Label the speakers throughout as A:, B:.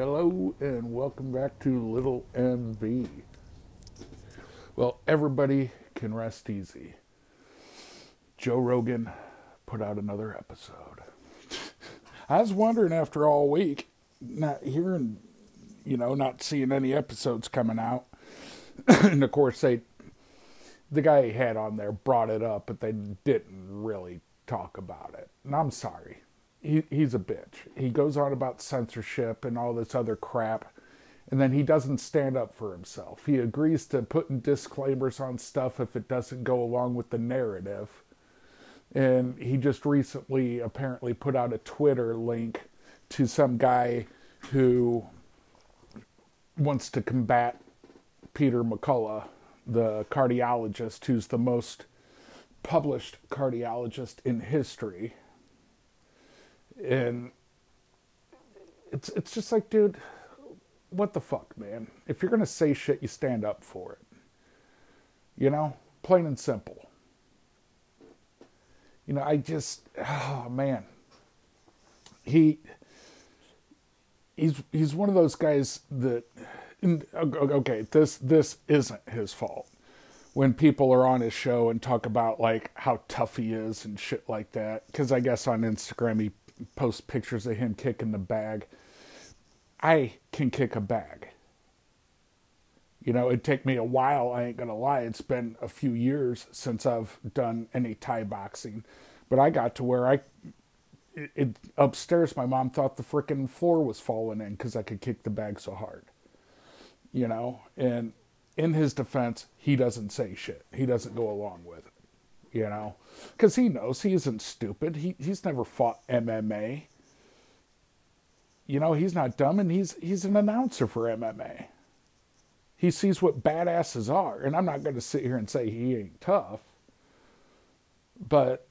A: Hello and welcome back to Little MB. Well, everybody can rest easy. Joe Rogan put out another episode. I was wondering after all week, not hearing, you know, not seeing any episodes coming out. and of course, they, the guy he had on there brought it up, but they didn't really talk about it. And I'm sorry he, he's a bitch. He goes on about censorship and all this other crap, and then he doesn't stand up for himself. He agrees to putting disclaimers on stuff if it doesn't go along with the narrative. And he just recently apparently put out a Twitter link to some guy who wants to combat Peter McCullough, the cardiologist who's the most published cardiologist in history and it's it's just like, dude, what the fuck, man? If you're gonna say shit, you stand up for it. You know, plain and simple. You know, I just, oh man, he he's he's one of those guys that okay this this isn't his fault when people are on his show and talk about like how tough he is and shit like that because i guess on instagram he post pictures of him kicking the bag. I can kick a bag. You know, it'd take me a while, I ain't gonna lie. It's been a few years since I've done any Thai boxing. But I got to where I it, it upstairs my mom thought the frickin' floor was falling in because I could kick the bag so hard. You know, and in his defense, he doesn't say shit. He doesn't go along with it you know, because he knows he isn't stupid. He he's never fought MMA. You know, he's not dumb, and he's he's an announcer for MMA. He sees what badasses are, and I'm not going to sit here and say he ain't tough, but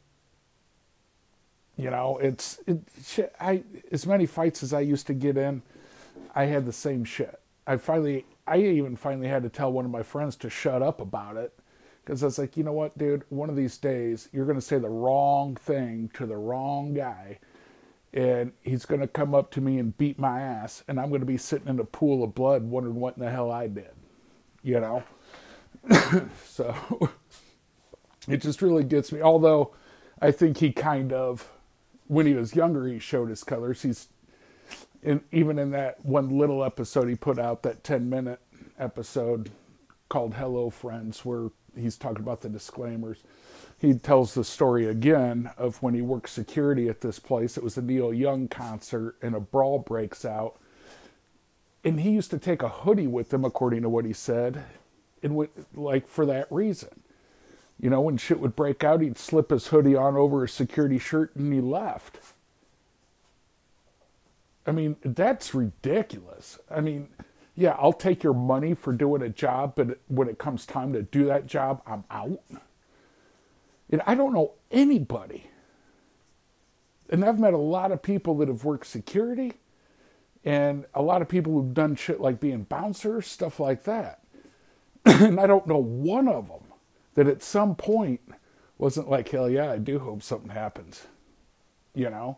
A: you know, it's it. Shit, I as many fights as I used to get in, I had the same shit. I finally, I even finally had to tell one of my friends to shut up about it because I was like, you know what, dude, one of these days you're going to say the wrong thing to the wrong guy, and he's going to come up to me and beat my ass, and I'm going to be sitting in a pool of blood wondering what in the hell I did, you know? so it just really gets me. Although I think he kind of, when he was younger, he showed his colors. He's, in, even in that one little episode he put out, that 10 minute episode called Hello Friends, where he's talking about the disclaimers. He tells the story again of when he worked security at this place. It was a Neil Young concert, and a brawl breaks out. And he used to take a hoodie with him, according to what he said, and like for that reason. You know, when shit would break out, he'd slip his hoodie on over his security shirt and he left. I mean, that's ridiculous. I mean, yeah, I'll take your money for doing a job, but when it comes time to do that job, I'm out. And I don't know anybody. And I've met a lot of people that have worked security and a lot of people who've done shit like being bouncers, stuff like that. and I don't know one of them that at some point wasn't like, hell yeah, I do hope something happens, you know?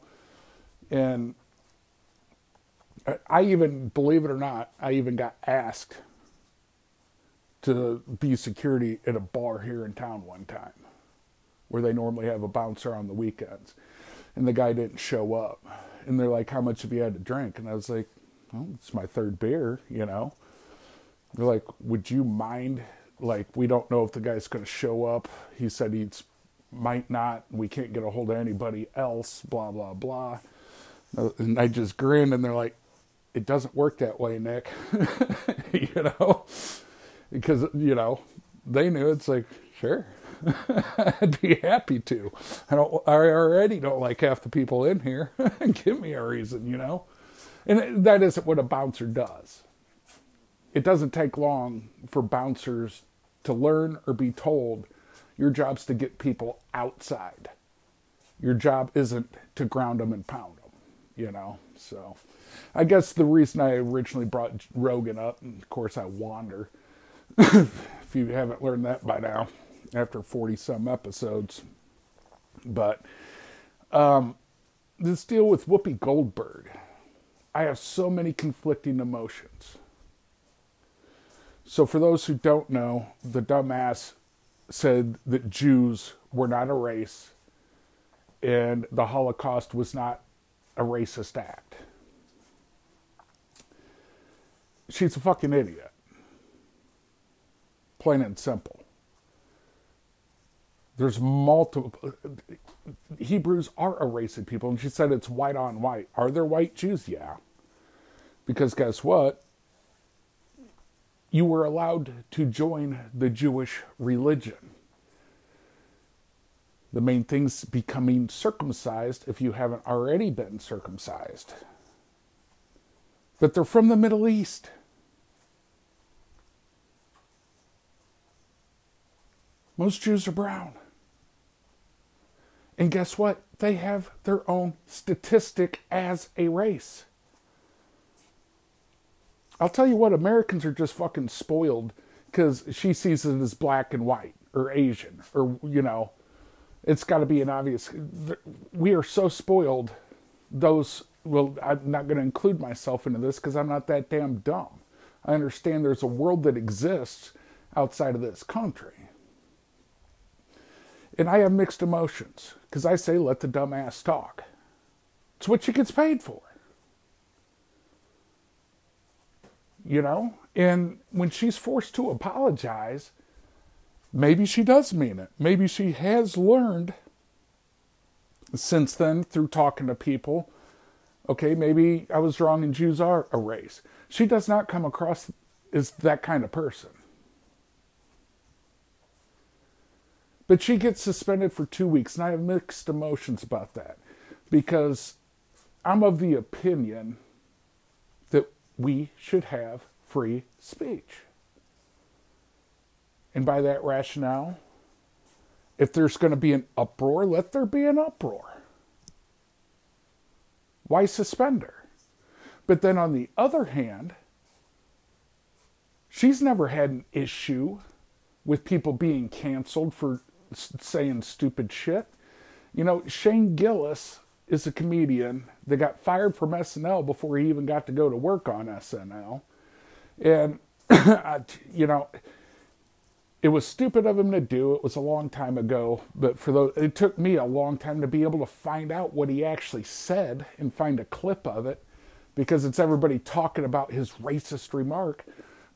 A: And I even, believe it or not, I even got asked to be security at a bar here in town one time where they normally have a bouncer on the weekends. And the guy didn't show up. And they're like, How much have you had to drink? And I was like, Well, it's my third beer, you know. They're like, Would you mind? Like, we don't know if the guy's going to show up. He said he's might not. We can't get a hold of anybody else, blah, blah, blah. And I just grinned and they're like, it doesn't work that way, Nick. you know, because you know they knew it's like sure, I'd be happy to. I don't. I already don't like half the people in here. Give me a reason, you know, and that isn't what a bouncer does. It doesn't take long for bouncers to learn or be told your job's to get people outside. Your job isn't to ground them and pound them, you know. So I guess the reason I originally brought Rogan up, and of course I wander, if you haven't learned that by now, after 40 some episodes. But um, this deal with Whoopi Goldberg. I have so many conflicting emotions. So, for those who don't know, the dumbass said that Jews were not a race and the Holocaust was not a racist act. She's a fucking idiot. Plain and simple. There's multiple. Hebrews are a race of people, and she said it's white on white. Are there white Jews? Yeah. Because guess what? You were allowed to join the Jewish religion. The main thing's becoming circumcised if you haven't already been circumcised. But they're from the Middle East. Most Jews are brown. And guess what? They have their own statistic as a race. I'll tell you what, Americans are just fucking spoiled because she sees it as black and white or Asian or, you know, it's got to be an obvious. We are so spoiled. Those, well, I'm not going to include myself into this because I'm not that damn dumb. I understand there's a world that exists outside of this country. And I have mixed emotions because I say, let the dumbass talk. It's what she gets paid for. You know? And when she's forced to apologize, maybe she does mean it. Maybe she has learned since then through talking to people. Okay, maybe I was wrong and Jews are a race. She does not come across as that kind of person. But she gets suspended for two weeks, and I have mixed emotions about that because I'm of the opinion that we should have free speech. And by that rationale, if there's going to be an uproar, let there be an uproar. Why suspend her? But then on the other hand, she's never had an issue with people being canceled for saying stupid shit. You know, Shane Gillis is a comedian that got fired from SNL before he even got to go to work on SNL. And, you know, it was stupid of him to do. It was a long time ago, but for those, it took me a long time to be able to find out what he actually said and find a clip of it, because it's everybody talking about his racist remark.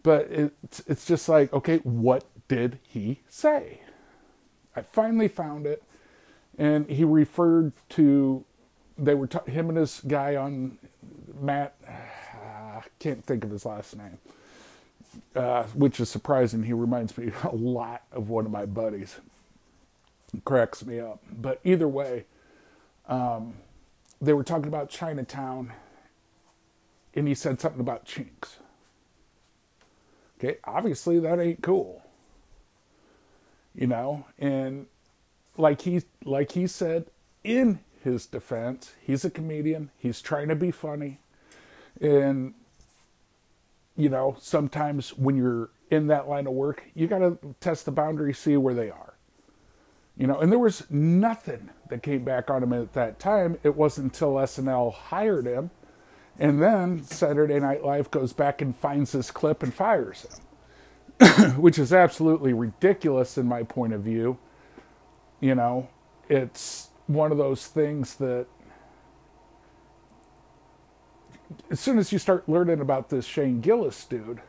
A: But it's it's just like, okay, what did he say? I finally found it, and he referred to they were t- him and this guy on Matt. I uh, can't think of his last name uh, which is surprising. He reminds me a lot of one of my buddies. It cracks me up. But either way, um, they were talking about Chinatown, and he said something about chinks. Okay, obviously that ain't cool. You know, and like he like he said in his defense, he's a comedian. He's trying to be funny, and you know, sometimes when you're in that line of work, you got to test the boundaries, see where they are. You know, and there was nothing that came back on him at that time. It wasn't until SNL hired him, and then Saturday Night Live goes back and finds this clip and fires him, which is absolutely ridiculous in my point of view. You know, it's one of those things that as soon as you start learning about this Shane Gillis dude,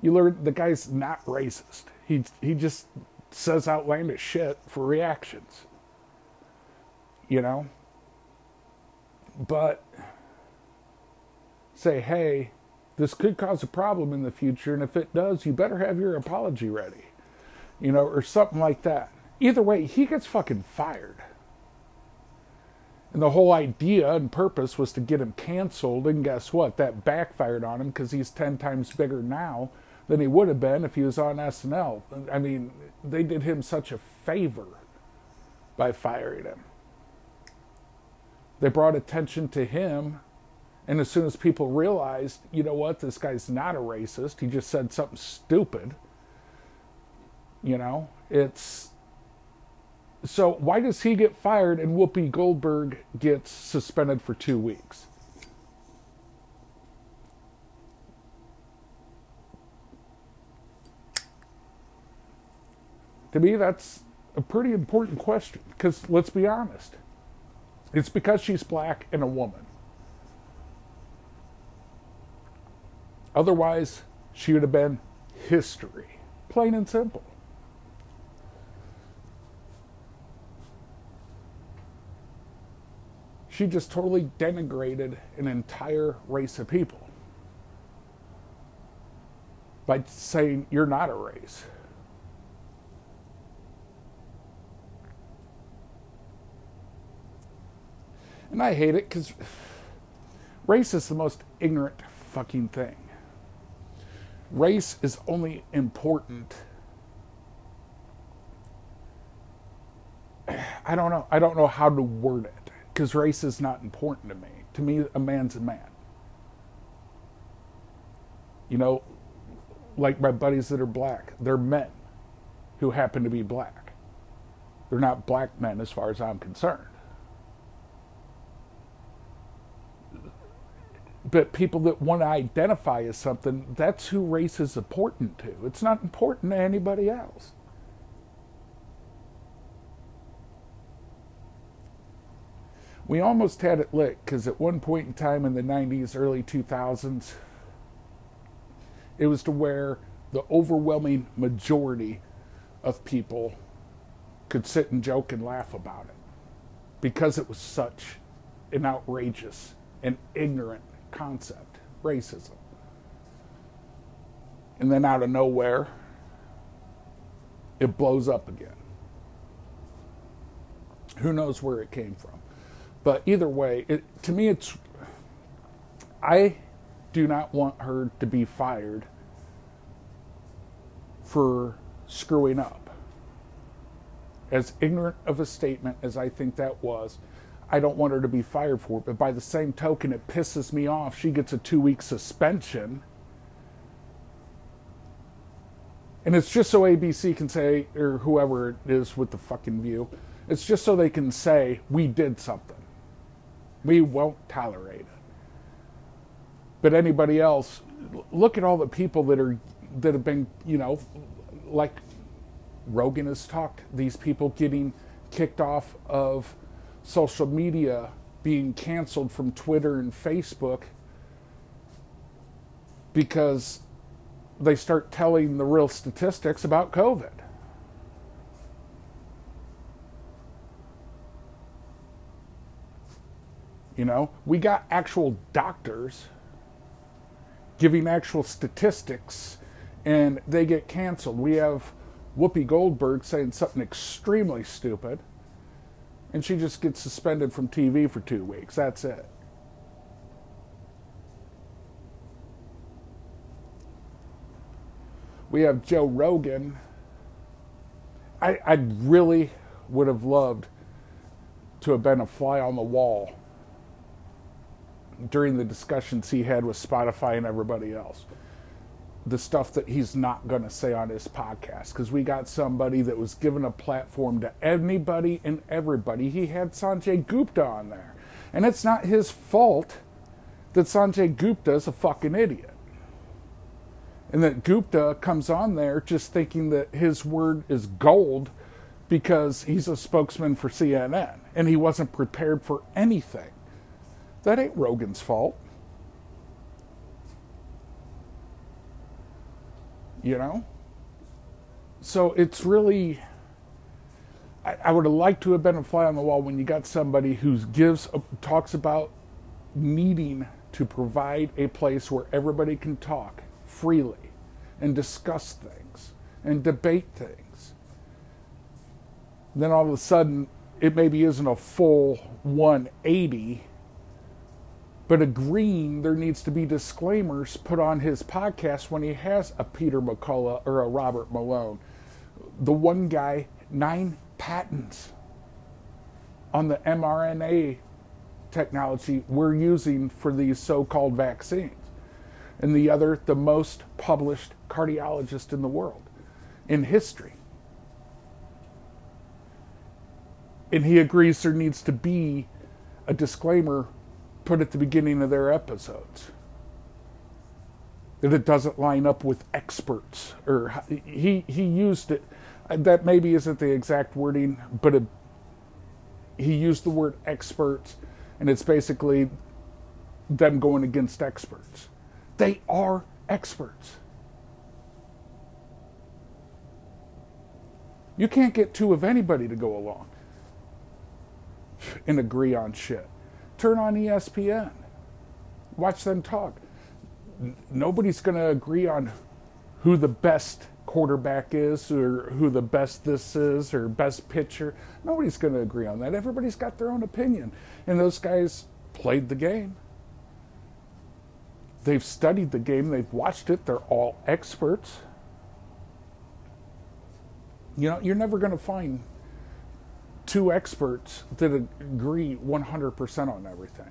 A: you learn the guy's not racist. He he just says outlandish shit for reactions. You know? But say, hey, this could cause a problem in the future, and if it does, you better have your apology ready. You know, or something like that. Either way, he gets fucking fired. And the whole idea and purpose was to get him canceled. And guess what? That backfired on him because he's 10 times bigger now than he would have been if he was on SNL. I mean, they did him such a favor by firing him. They brought attention to him. And as soon as people realized, you know what, this guy's not a racist, he just said something stupid. You know, it's so why does he get fired and Whoopi Goldberg gets suspended for two weeks? To me, that's a pretty important question because let's be honest, it's because she's black and a woman. Otherwise, she would have been history, plain and simple. She just totally denigrated an entire race of people by saying you're not a race. And I hate it because race is the most ignorant fucking thing. Race is only important. I don't know. I don't know how to word it because race is not important to me. To me, a man's a man. You know, like my buddies that are black, they're men who happen to be black. They're not black men as far as I'm concerned. But people that want to identify as something, that's who race is important to. It's not important to anybody else. We almost had it lit because at one point in time in the 90s, early 2000s, it was to where the overwhelming majority of people could sit and joke and laugh about it because it was such an outrageous and ignorant concept racism. And then out of nowhere, it blows up again. Who knows where it came from? But either way, it, to me, it's. I do not want her to be fired for screwing up. As ignorant of a statement as I think that was, I don't want her to be fired for it. But by the same token, it pisses me off. She gets a two week suspension. And it's just so ABC can say, or whoever it is with the fucking view, it's just so they can say, we did something. We won't tolerate it. But anybody else, look at all the people that are that have been, you know, like Rogan has talked, these people getting kicked off of social media being canceled from Twitter and Facebook because they start telling the real statistics about COVID. You know, we got actual doctors giving actual statistics and they get canceled. We have Whoopi Goldberg saying something extremely stupid and she just gets suspended from TV for two weeks. That's it. We have Joe Rogan. I, I really would have loved to have been a fly on the wall during the discussions he had with Spotify and everybody else the stuff that he's not going to say on his podcast because we got somebody that was given a platform to anybody and everybody. He had Sanjay Gupta on there. And it's not his fault that Sanjay Gupta is a fucking idiot. And that Gupta comes on there just thinking that his word is gold because he's a spokesman for CNN and he wasn't prepared for anything. That ain't Rogan's fault. You know? So it's really, I, I would have liked to have been a fly on the wall when you got somebody who gives, uh, talks about needing to provide a place where everybody can talk freely and discuss things and debate things. Then all of a sudden, it maybe isn't a full 180 but agreeing there needs to be disclaimers put on his podcast when he has a Peter McCullough or a Robert Malone. The one guy, nine patents on the mRNA technology we're using for these so called vaccines. And the other, the most published cardiologist in the world in history. And he agrees there needs to be a disclaimer put at the beginning of their episodes. That it doesn't line up with experts, or he he used it. Uh, that maybe isn't the exact wording, but it, he used the word experts, and it's basically them going against experts. They are experts. You can't get two of anybody to go along and agree on shit. Turn on ESPN. Watch them talk. Nobody's going to agree on who the best quarterback is or who the best this is or best pitcher. Nobody's going to agree on that. Everybody's got their own opinion. And those guys played the game. They've studied the game, they've watched it, they're all experts. You know, you're never going to find two experts that agree 100% on everything.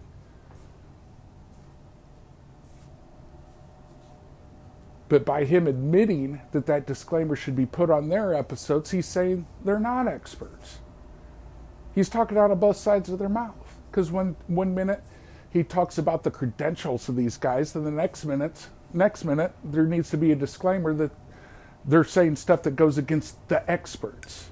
A: But by him admitting that that disclaimer should be put on their episodes, he's saying they're not experts. He's talking out of both sides of their mouth. Because one, one minute he talks about the credentials of these guys, then the next minute, next minute, there needs to be a disclaimer that they're saying stuff that goes against the experts.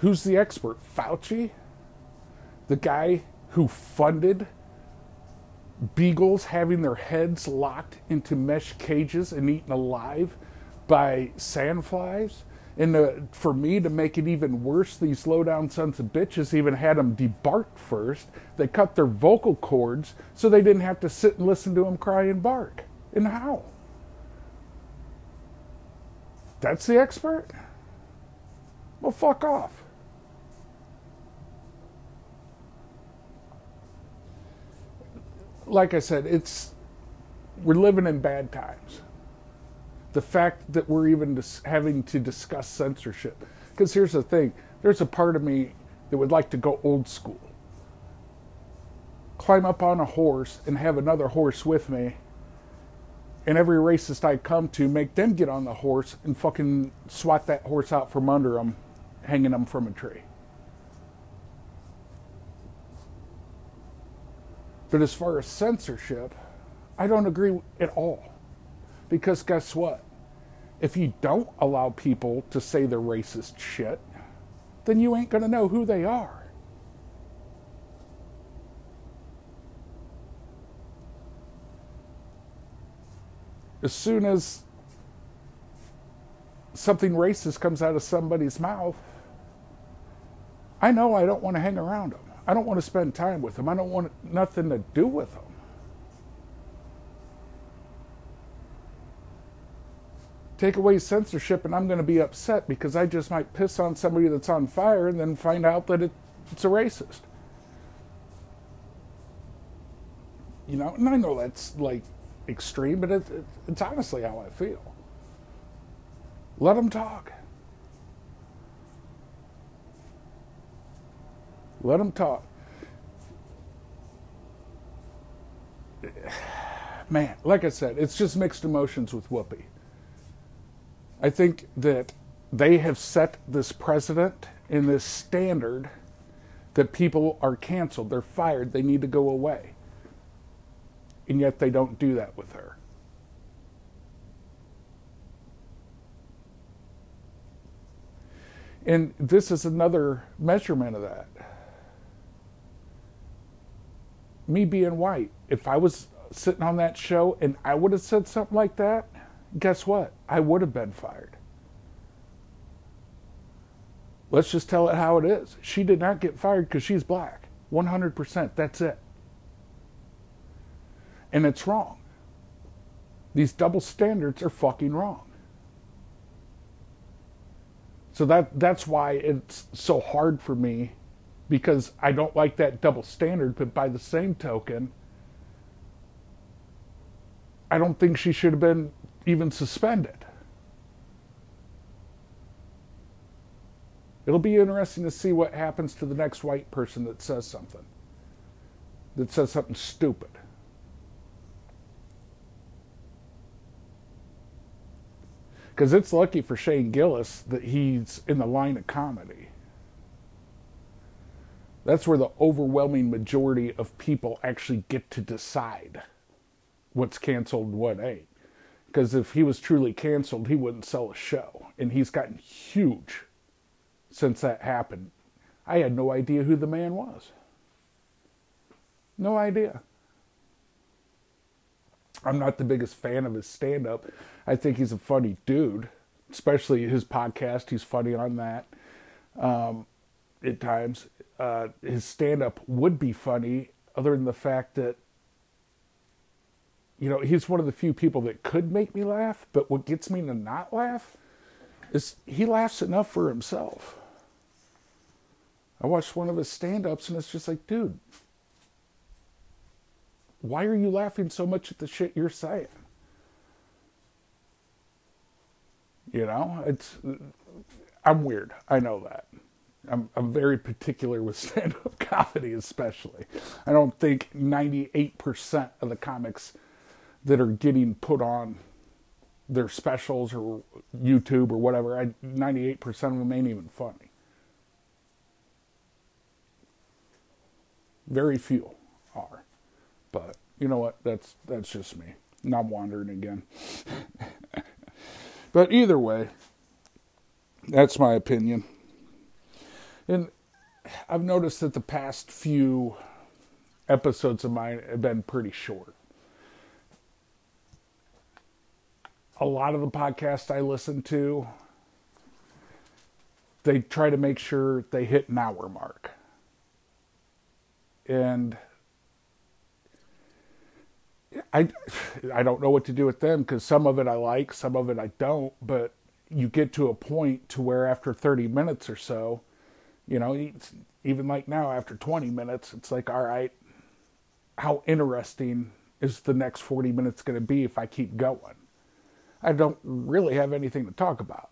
A: Who's the expert? Fauci? The guy who funded beagles having their heads locked into mesh cages and eaten alive by sandflies? And the, for me to make it even worse, these low down sons of bitches even had them debarked first. They cut their vocal cords so they didn't have to sit and listen to them cry and bark. And how? That's the expert? Well, fuck off. Like I said, it's we're living in bad times. The fact that we're even dis- having to discuss censorship, because here's the thing: there's a part of me that would like to go old school, climb up on a horse and have another horse with me, and every racist I come to make them get on the horse and fucking swat that horse out from under them, hanging them from a tree. But as far as censorship, I don't agree at all. Because guess what? If you don't allow people to say the racist shit, then you ain't going to know who they are. As soon as something racist comes out of somebody's mouth, I know I don't want to hang around them. I don't want to spend time with them. I don't want nothing to do with them. Take away censorship, and I'm going to be upset because I just might piss on somebody that's on fire and then find out that it, it's a racist. You know, and I know that's like extreme, but it, it, it's honestly how I feel. Let them talk. Let them talk. Man, like I said, it's just mixed emotions with Whoopi. I think that they have set this precedent and this standard that people are canceled, they're fired, they need to go away. And yet they don't do that with her. And this is another measurement of that me being white, if I was sitting on that show and I would have said something like that, guess what? I would have been fired. Let's just tell it how it is. She did not get fired because she's black. 100%. That's it. And it's wrong. These double standards are fucking wrong. So that that's why it's so hard for me because I don't like that double standard, but by the same token, I don't think she should have been even suspended. It'll be interesting to see what happens to the next white person that says something, that says something stupid. Because it's lucky for Shane Gillis that he's in the line of comedy That's where the overwhelming majority of people actually get to decide what's canceled and what ain't. Because if he was truly canceled, he wouldn't sell a show. And he's gotten huge since that happened. I had no idea who the man was. No idea. I'm not the biggest fan of his stand up. I think he's a funny dude, especially his podcast. He's funny on that um, at times. Uh, his stand up would be funny, other than the fact that, you know, he's one of the few people that could make me laugh, but what gets me to not laugh is he laughs enough for himself. I watched one of his stand ups and it's just like, dude, why are you laughing so much at the shit you're saying? You know, it's I'm weird. I know that. I'm I'm very particular with stand-up comedy, especially. I don't think 98% of the comics that are getting put on their specials or YouTube or whatever, I, 98% of them ain't even funny. Very few are. But you know what? That's that's just me. I'm wandering again. but either way, that's my opinion. And I've noticed that the past few episodes of mine have been pretty short. A lot of the podcasts I listen to, they try to make sure they hit an hour mark. And I I don't know what to do with them because some of it I like, some of it I don't. But you get to a point to where after 30 minutes or so, you know, even like now after 20 minutes, it's like, all right, how interesting is the next 40 minutes going to be if I keep going? I don't really have anything to talk about.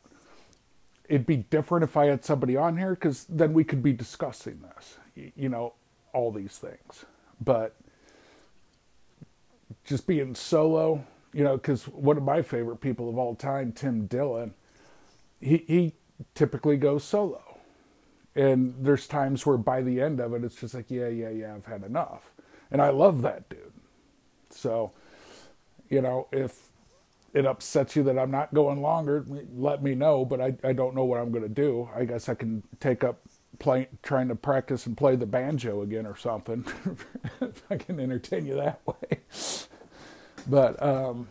A: It'd be different if I had somebody on here because then we could be discussing this, you know, all these things. But just being solo, you know, because one of my favorite people of all time, Tim Dillon, he he typically goes solo, and there's times where by the end of it, it's just like, yeah, yeah, yeah, I've had enough, and I love that dude. So, you know, if it upsets you that I'm not going longer, let me know. But I I don't know what I'm going to do. I guess I can take up playing, trying to practice and play the banjo again or something. if I can entertain you that way. But um,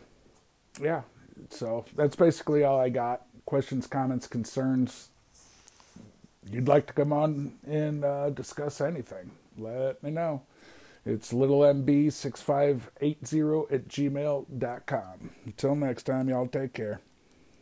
A: yeah, so that's basically all I got. Questions, comments, concerns. You'd like to come on and uh, discuss anything? Let me know. It's littlemb6580 at gmail.com. Until next time, y'all take care.